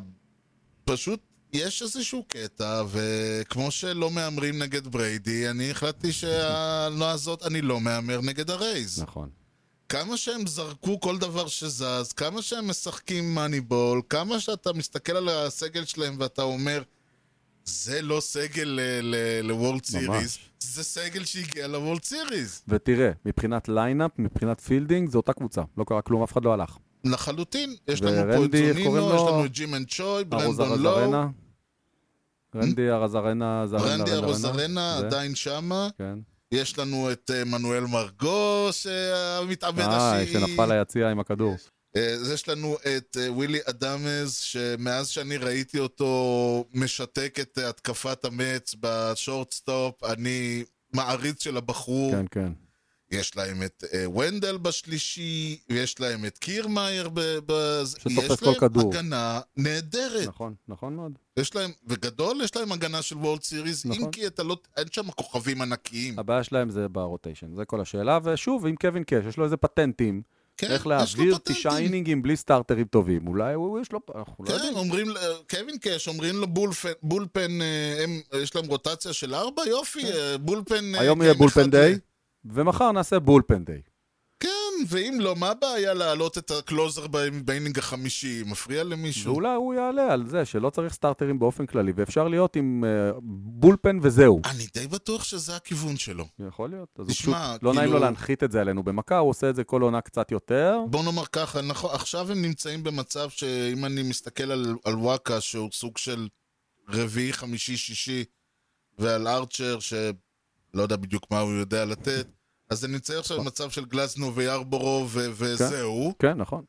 פשוט יש איזשהו קטע, וכמו שלא מהמרים נגד בריידי, אני החלטתי שהעונה הזאת אני לא מהמר נגד הרייז. נכון. כמה שהם זרקו כל דבר שזז, כמה שהם משחקים Moneyball, כמה שאתה מסתכל על הסגל שלהם ואתה אומר, זה לא סגל ל World Series, זה סגל שהגיע ל World Series. ותראה, מבחינת lineup, מבחינת fielding, זו אותה קבוצה. לא קרה כלום, אף אחד לא הלך. לחלוטין, יש לנו פה את זונינו, יש? לנו את ג'י מאן צ'וי, ברנדון לואו, ארוזרנה. רנדי ארוזרנה, זרנה, רנדי זה? עדיין שמה, כן. יש לנו את אה, מנואל מרגו, שהמתאבד אה, השיעי. שנפל ליציע עם הכדור. אה, אז יש לנו את אה, ווילי אדמז, שמאז שאני ראיתי אותו משתק את אה, התקפת המץ בשורטסטופ, אני מעריץ של הבחור. כן, כן. יש להם את אה, ונדל בשלישי, ויש להם את קירמאייר ב... ב... שתופס יש להם כדור. הגנה נהדרת. נכון, נכון מאוד. יש להם, וגדול, יש להם הגנה של וולד סיריס, אם נכון. כי אתה לא, אין שם כוכבים ענקיים. הבעיה שלהם זה ב rotation, זה כל השאלה. ושוב, עם קווין קאש, יש לו איזה פטנטים כן, איך להעביר. תשעה אינינגים בלי סטארטרים טובים. אולי הוא, יש לו, אנחנו לא כן, יודעים. אומרים, ל- קווין קאש, אומרים לו bullpen, bullpen, אה, הם, יש להם רוטציה של ארבע? יופי, אה, bullpen... אה, היום כן, יהיה bullpen day, ומחר נעשה bullpen day. כן, ואם לא, מה הבעיה להעלות את ה closer ב inning החמישי? מפריע למישהו? ואולי הוא יעלה על זה שלא צריך סטארטרים באופן כללי, ואפשר להיות עם אה, bullpen וזהו. אני די בטוח שזה הכיוון שלו. יכול להיות. אז הוא תשמע, פשוט, לא נעים כאילו- לו להנחית את זה עלינו במכה, הוא עושה את זה כל עונה קצת יותר. בוא נאמר ככה, נכון, עכשיו הם נמצאים במצב שאם אני מסתכל על, על וואקה, שהוא סוג של רביעי, חמישי, שישי, ועל ארצ'ר, שלא יודע בדיוק מה הוא יודע לתת, אז הם נמצאים עכשיו במצב של גלזנו וירבורו ו- וזהו, כן, נכון.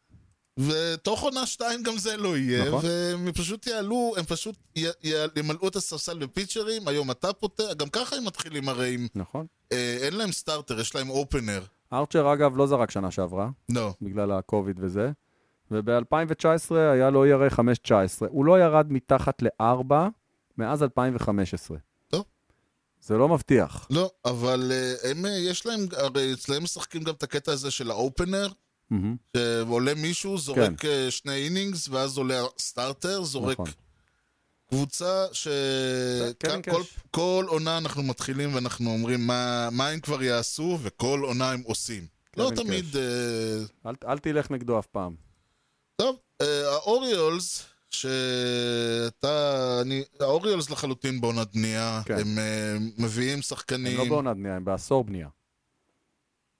ותוך עונה שתיים גם זה לא יהיה, נכון. והם פשוט יעלו, הם פשוט י- י- ימלאו את הספסל בפיצ'רים, היום אתה פותח, גם ככה הם מתחילים הרי עם, נכון. אה, אין להם starter, יש להם opener. ארצ'ר, אגב, לא זרק שנה שעברה, לא. בגלל הקוביד וזה. וב-2019 היה לו ERA 5.19. הוא לא ירד מתחת ל-4 מאז 2015. זה לא מבטיח. לא, אבל אה, הם, אה, יש להם, הרי אצלם משחקים גם את הקטע הזה של ה opener, מהמם. שעולה מישהו, זורק כן. שני innings, ואז עולה starter, זורק נכון. קבוצה שכל קאש. כל עונה אנחנו מתחילים ואנחנו אומרים מה, מה הם כבר יעשו, וכל עונה הם עושים. לא תמיד... אה, אל, אל תלך נגדו אף פעם. טוב, אה, האוריולס, שאתה... אני... האוריולס לחלוטין בעונת בנייה, כן. הם אה, מביאים הם שחקנים... לא בעונת בנייה, הם בעשור בנייה.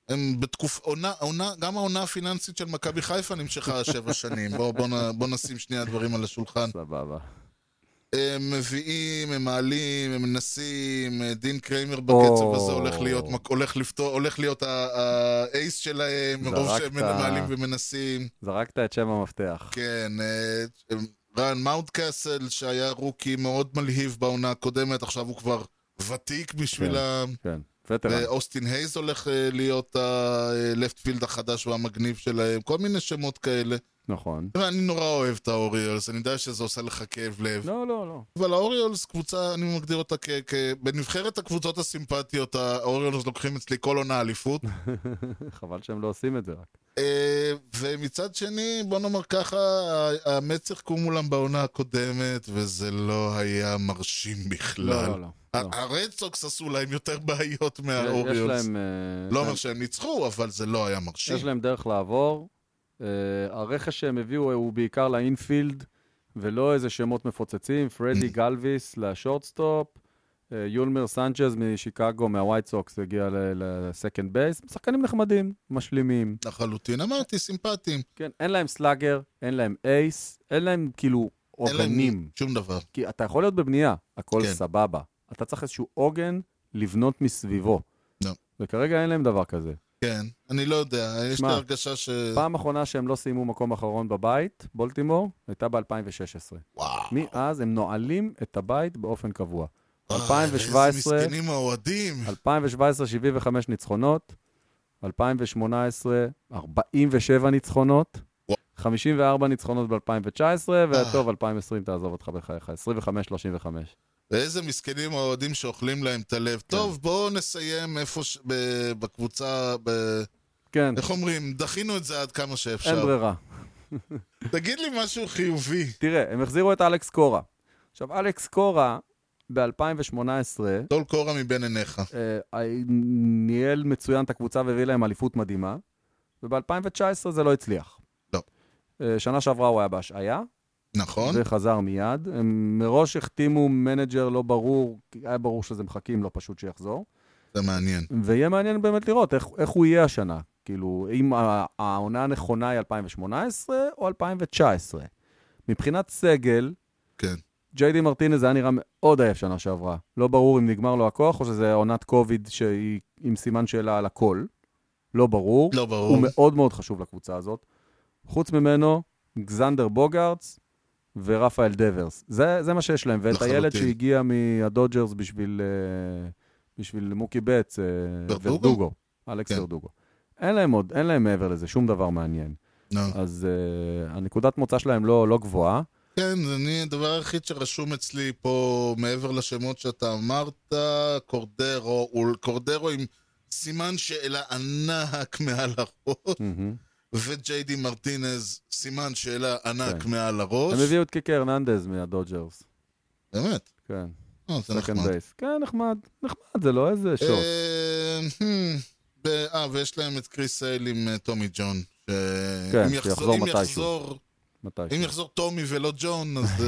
הם בתקופה, עונה, עונה, גם העונה הפיננסית של מכבי חיפה נמשכה שבע שנים. בואו בוא, בוא נשים שנייה דברים על השולחן. סבבה. הם מביאים, הם מעלים, הם מנסים, אה, דין קריימר בקצב. הזה הולך להיות, הולך לפתור, הולך להיות האייס שלהם, מרוב. שהם מעלים ומנסים. זרקת את שם המפתח. כן, אה, ריאן מאונטקאסל שהיה rookie מאוד מלהיב בעונה הקודמת, עכשיו הוא כבר ותיק בשבילם. כן, וטרן. ואוסטין הייז הולך אה, להיות ה left field החדש והמגניב שלהם, כל מיני שמות כאלה. נכון. אני נורא אוהב את האוריולס, אני יודע שזה עושה לך כאב לב. לא, לא, לא. אבל האוריולס קבוצה, אני מגדיר אותה כ... כ... בנבחרת הקבוצות הסימפטיות, האוריולס לוקחים אצלי כל עונה אליפות. חבל שהם לא עושים את זה רק. אה, ומצד שני, בוא נאמר ככה, המץ שיחקו מולם בעונה הקודמת, וזה לא היה מרשים בכלל. לא, לא, לא. לא. הרד סוקס עשו להם יותר בעיות יש מהאוריולס. להם... אה, לא יש אומר להם- שהם ניצחו, אבל זה לא היה מרשים. יש להם דרך לעבור. אה, הרכש שהם הביאו הוא בעיקר ל infield, ולא איזה שמות מפוצצים. פרדי גלביס ל shortstop, אה, יולמר סנצ'ז משיקגו, מהווייט סוקס, הגיע ל second base. שחקנים נחמדים, משלימים. לחלוטין. אמרתי, סימפטיים. כן, אין להם slugger, אין להם ace, אין להם כאילו אין להם עוגנים. שום דבר. כי אתה יכול להיות בבנייה, הכל כן. סבבה. אתה צריך איזשהו עוגן לבנות מסביבו. לא. וכרגע אין להם דבר כזה. כן, אני לא יודע, יש לי הרגשה ש... פעם אחרונה שהם לא סיימו מקום אחרון בבית, בולטימור, הייתה ב-2016. וואו. מאז הם נועלים את הבית באופן קבוע. אה, 2017, איזה מסכנים האוהדים. 2017, 75 ניצחונות, 2018, 47 ניצחונות, וואו. 54 ניצחונות ב-2019, אה. וטוב, 2020 תעזוב אותך בחייך, 25-35. ואיזה מסכנים האוהדים שאוכלים להם את הלב. כן. טוב, בואו נסיים איפה ש... ב- בקבוצה, ב... כן, איך אומרים? דחינו את זה עד כמה אין שאפשר. ברירה. תגיד לי משהו חיובי. תראה, הם החזירו את אלכס קורה. עכשיו, אלכס קורה, ב-2018, טול קורה מבין עיניך. אה, ניהל מצוין את הקבוצה והביא להם אליפות מדהימה, וב-2019 זה לא הצליח. לא. אה, שנה שעברה הוא היה בהשעיה, נכון? וחזר מיד. הם מראש החתימו manager לא ברור, היה ברור שזה מחכים לא פשוט שיחזור. זה מעניין. ויהיה מעניין באמת לראות איך, איך הוא יהיה השנה. כאילו, אם העונה הנכונה היא 2018 או 2019. מבחינת סגל, כן. ג'יי די מרטינז היה נראה מאוד עייף שנה שעברה. לא ברור אם נגמר לו הכוח או שזה עונת קוביד שהיא עם סימן שאלה על הכל. לא ברור. לא ברור. הוא מאוד מאוד חשוב לקבוצה הזאת. חוץ ממנו, גזנדר בוגארטס ורפאל דברס. זה, זה מה שיש להם. ואת. הילד שהגיע מהדודג'רס בשביל, אה, בשביל מוקי בטס, אה, ורדוגו? אלכס כן. ורדוגו. אין להם עוד, אין להם מעבר לזה שום דבר מעניין. לא. אז uh, הנקודת מוצא שלהם לא, לא גבוהה. כן, אני, הדבר היחיד שרשום אצלי פה, מעבר לשמות שאתה אמרת, קורדרו, הוא- קורדרו עם סימן שאלה ענק מעל הראש, מהמם. וג'יי די מרטינז, סימן שאלה ענק כן. מעל הראש. הם הביאו את קיקי הרננדז מהדודג'רס. באמת? כן. אה, זה נחמד. base. כן, נחמד. נחמד, זה לא איזה שוט. אה, ב- אה, ויש להם את קריס סייל עם אה, טומי ג'ון. כן, שיחזור מתישהו. אם יחזור טומי ולא ג'ון, אז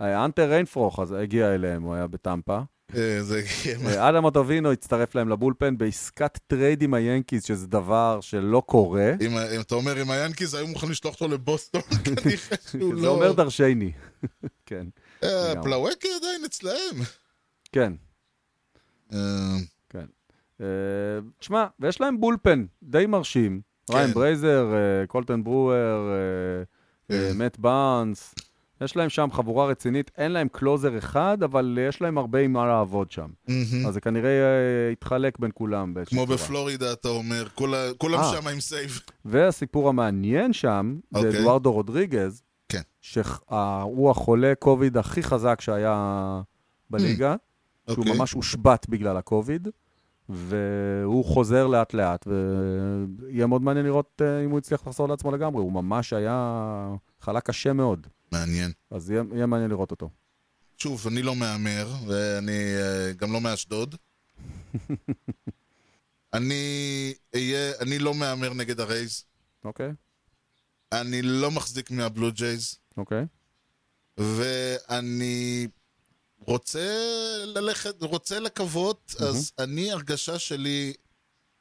אה, האנטר רנפרו הגיע אליהם, הוא היה בטמפה. אה, זה... אה, אדם אוטובינו הצטרף להם ל bullpen בעסקת trade עם היאנקיז, שזה דבר שלא קורה. אם אתה אומר, אם היאנקיז היו מוכנים לשלוח אותו לבוסטון, כנראה שהוא זה לא... אומר דרשני. כן, אה. פלאווקי עדיין אצלהם. כן, כן. תשמע, ויש להם bullpen די מרשים. כן. ריאן ברייזר, קולטן ברואר, כן. מאט בארנס. יש להם שם חבורה רצינית, אין להם closer אחד, אבל יש להם הרבה עם מה לעבוד שם. מהמם. אז זה כנראה אה, יתחלק בין כולם באיזושהי כמו צורה. בפלורידה, אתה אומר, כולה- כולם אה. שם עם save. והסיפור המעניין שם, זה אוקיי. אדוארדו רודריגז, כן. שהוא החולה קוביד הכי חזק שהיה בליגה, שהוא אוקיי. ממש הושבת בגלל הקוביד, והוא חוזר לאט לאט, ויהיה מאוד מעניין לראות אה, אם הוא הצליח לחזור לעצמו לגמרי, הוא ממש היה חלה קשה מאוד, מעניין. אז יהיה, יהיה מעניין לראות אותו. שוב, אני לא מהמר, ואני אה, גם לא מאשדוד. אני אהיה, אני לא מהמר נגד הרייז. אוקיי, אני לא מחזיק מהבלו ג'ייז. אוקיי. ואני רוצה ללכת, רוצה לקוות, אז אני, הרגשה שלי,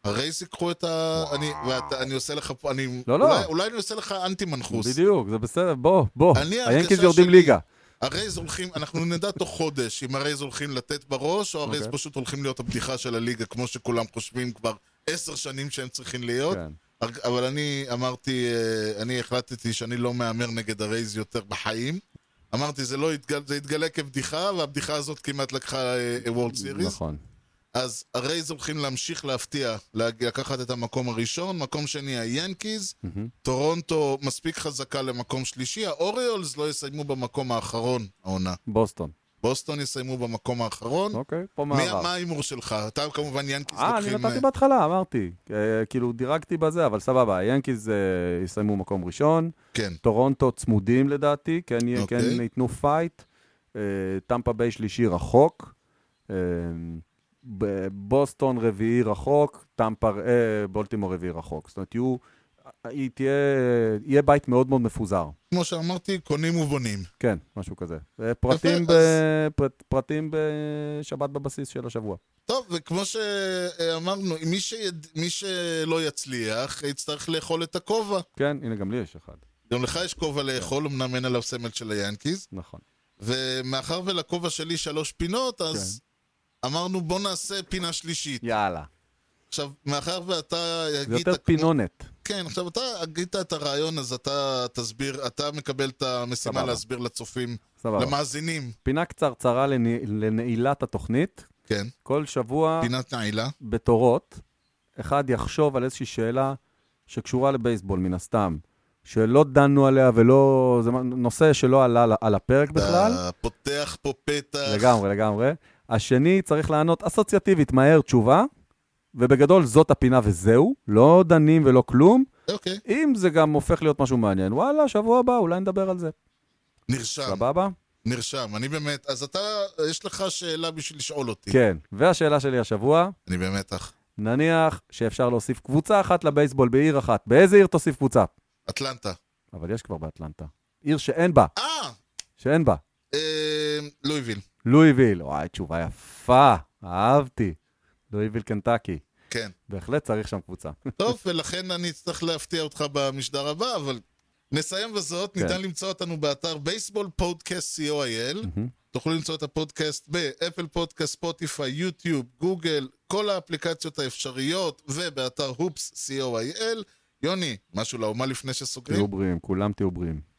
הרייס ייקחו את ה... אני, ואתה, אני עושה לך פה, אני... לא, לא. אולי, אולי אני עושה לך אנטי מנחוס. בדיוק, זה בסדר, בוא, בוא, היאנקיז יורדים שלי- ליגה. הרייז הולכים, אנחנו נדע תוך חודש אם הרייז הולכים לתת בראש, או הרייז אוקיי. פשוט הולכים להיות הבדיחה של הליגה, כמו שכולם חושבים כבר עשר שנים שהם צריכים להיות. כן. הר- אבל אני אמרתי, אה, אני החלטתי שאני לא מהמר נגד הרייז יותר בחיים. אמרתי, זה לא יתגל, זה יתגלה כבדיחה, והבדיחה הזאת כמעט לקחה World Series. נכון. אז הרייז הולכים להמשיך להפתיע, לקחת את המקום הראשון, מקום שני היאנקיז, טורונטו מספיק חזקה למקום שלישי, האוריולס לא יסיימו במקום האחרון העונה. בוסטון. בוסטון יסיימו במקום האחרון. אוקיי, פה מערב. מה ההימור שלך? אתה כמובן יאנקיז אה, אני לוקחים... נתתי בהתחלה, אמרתי. אה, כאילו, דירגתי בזה, אבל סבבה, היאנקיז אה, יסיימו מקום ראשון, כן. טורונטו צמודים לדעתי, כן, יהיה- אוקיי. כן ייתנו fight, אה, טמפה ביי שלישי רחוק, אה, בוסטון רביעי רחוק, טמפה, אה, בולטימור רביעי רחוק. זאת אומרת, יהיו, היא תהיה, יהיה בית מאוד מאוד מפוזר. כמו שאמרתי, קונים ובונים. כן, משהו כזה. אה, פרטים, יפה, ב, אז- פרט, פרטים בשבת בבסיס של השבוע. טוב, וכמו שאמרנו, מי, שיד... מי שלא יצליח, יצטרך לאכול את הכובע. כן, הנה, גם לי יש אחד. גם לך יש כובע לאכול, אמנם אין עליו סמל של היאנקיז. נכון. ומאחר ולכובע שלי שלוש פינות, אז אמרנו בוא נעשה פינה שלישית. יאללה. עכשיו, מאחר ואתה זה. יותר כמו- פינונת. כן, עכשיו אתה הגית את הרעיון, אז אתה תסביר, אתה מקבל את המשימה סבבה. להסביר לצופים, סבבה. למאזינים. פינה קצרצרה לנ- לנעילת התוכנית. כן, כל שבוע פינת נעילה. בתורות, אחד יחשוב על איזושהי שאלה שקשורה לבייסבול, מן הסתם, שלא דנו עליה ולא... זה נושא שלא עלה על- על הפרק בכלל. אתה פותח פה פתח. לגמרי, לגמרי. השני צריך לענות אסוציאטיבית, מהר תשובה, ובגדול זאת הפינה וזהו, לא דנים ולא כלום. אוקיי, אם זה גם הופך להיות משהו מעניין, וואלה, שבוע הבא אולי נדבר על זה. נרשם, סבבה? נרשם. אני באמת, אז אתה, יש לך שאלה בשביל לשאול אותי. כן. והשאלה שלי השבוע, אני במתח. נניח שאפשר להוסיף קבוצה אחת לבייסבול בעיר אחת. באיזה עיר תוסיף קבוצה? אטלנטה. אבל יש כבר באטלנטה. עיר שאין בה, אה, שאין בה. אה, לואיביל. לואיביל. וואי, תשובה יפה, אהבתי. לואיביל קנטקי. כן. בהחלט צריך שם קבוצה. טוב, ולכן אני אצטרך להפתיע אותך במשדר הבא, אבל נסיים בזאת. כן. ניתן למצוא אותנו באתר בייסבול פודקאסט co.il. תוכלו למצוא את הפודקאסט באפל פודקאסט, ספוטיפיי, יוטיוב, גוגל, כל האפליקציות האפשריות, ובאתר הופס co.il. יוני, משהו לאומה לפני שסוגרים? תהיו בריאים, כולם תהיו בריאים.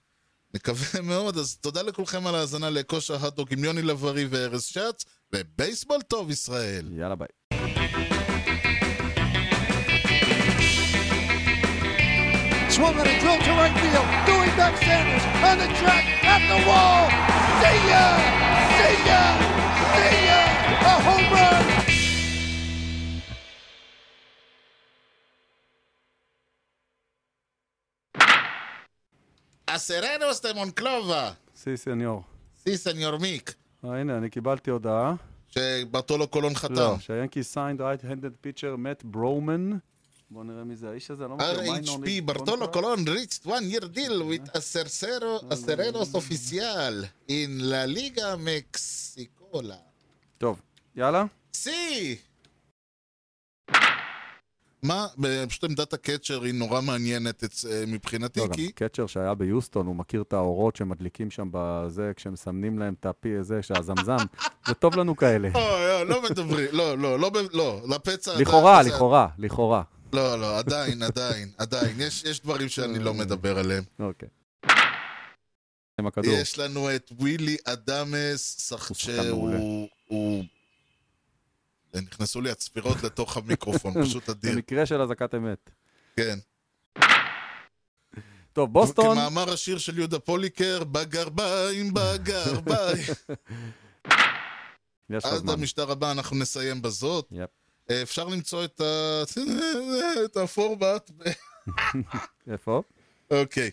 מקווה מאוד, אז תודה לכולכם על ההאזנה לכושר הטדוג עם יוני לב-ארי וארז שץ, ובייסבול טוב ישראל. יאללה ביי. Swung on a drill to right field. Going back Sanders on the track at the wall. See ya! See ya! See ya! A home run! אסררוס דה מונקלובה. Sí señor. Sí señor מיק. אה, הנה, אני קיבלתי הודעה. שברטולו קולון חתם. לא, שה Yankees signed right-handed pitcher מאט ברומן. בוא נראה מי זה האיש הזה, לא מכיר. RHP, ברטולו. קולון reached one year deal with אסרנוס in la liga מקסיקולה. טוב, יאללה. סי! מה, פשוט עמדת הקצ'ר היא נורא מעניינת אה, מבחינתי, לא, גם כי... קצ'ר שהיה ביוסטון, הוא מכיר את האורות שמדליקים שם בזה, כשמסמנים להם את הפי הזה, שהזמזם. זה טוב לנו כאלה. אוי, לא מדברים, לא, לא, לא, ב- לא, לפצע... לכאורה, עדיין- לכאורה, לכאורה. לא, לא, עדיין, עדיין, עדיין. יש יש דברים שאני לא מדבר עליהם. אוקיי. יש לנו את ווילי אדמס. שהוא... נכנסו לי הצפירות לתוך המיקרופון, פשוט אדיר. במקרה של אזעקת אמת. כן. טוב, בוסטון, כמאמר השיר של יהודה פוליקר, בגרביים, בגרביים. עד. המשטר הבא אנחנו נסיים בזאת. יפ. אה, אפשר למצוא את ה... את הפורמט. איפה? אוקיי.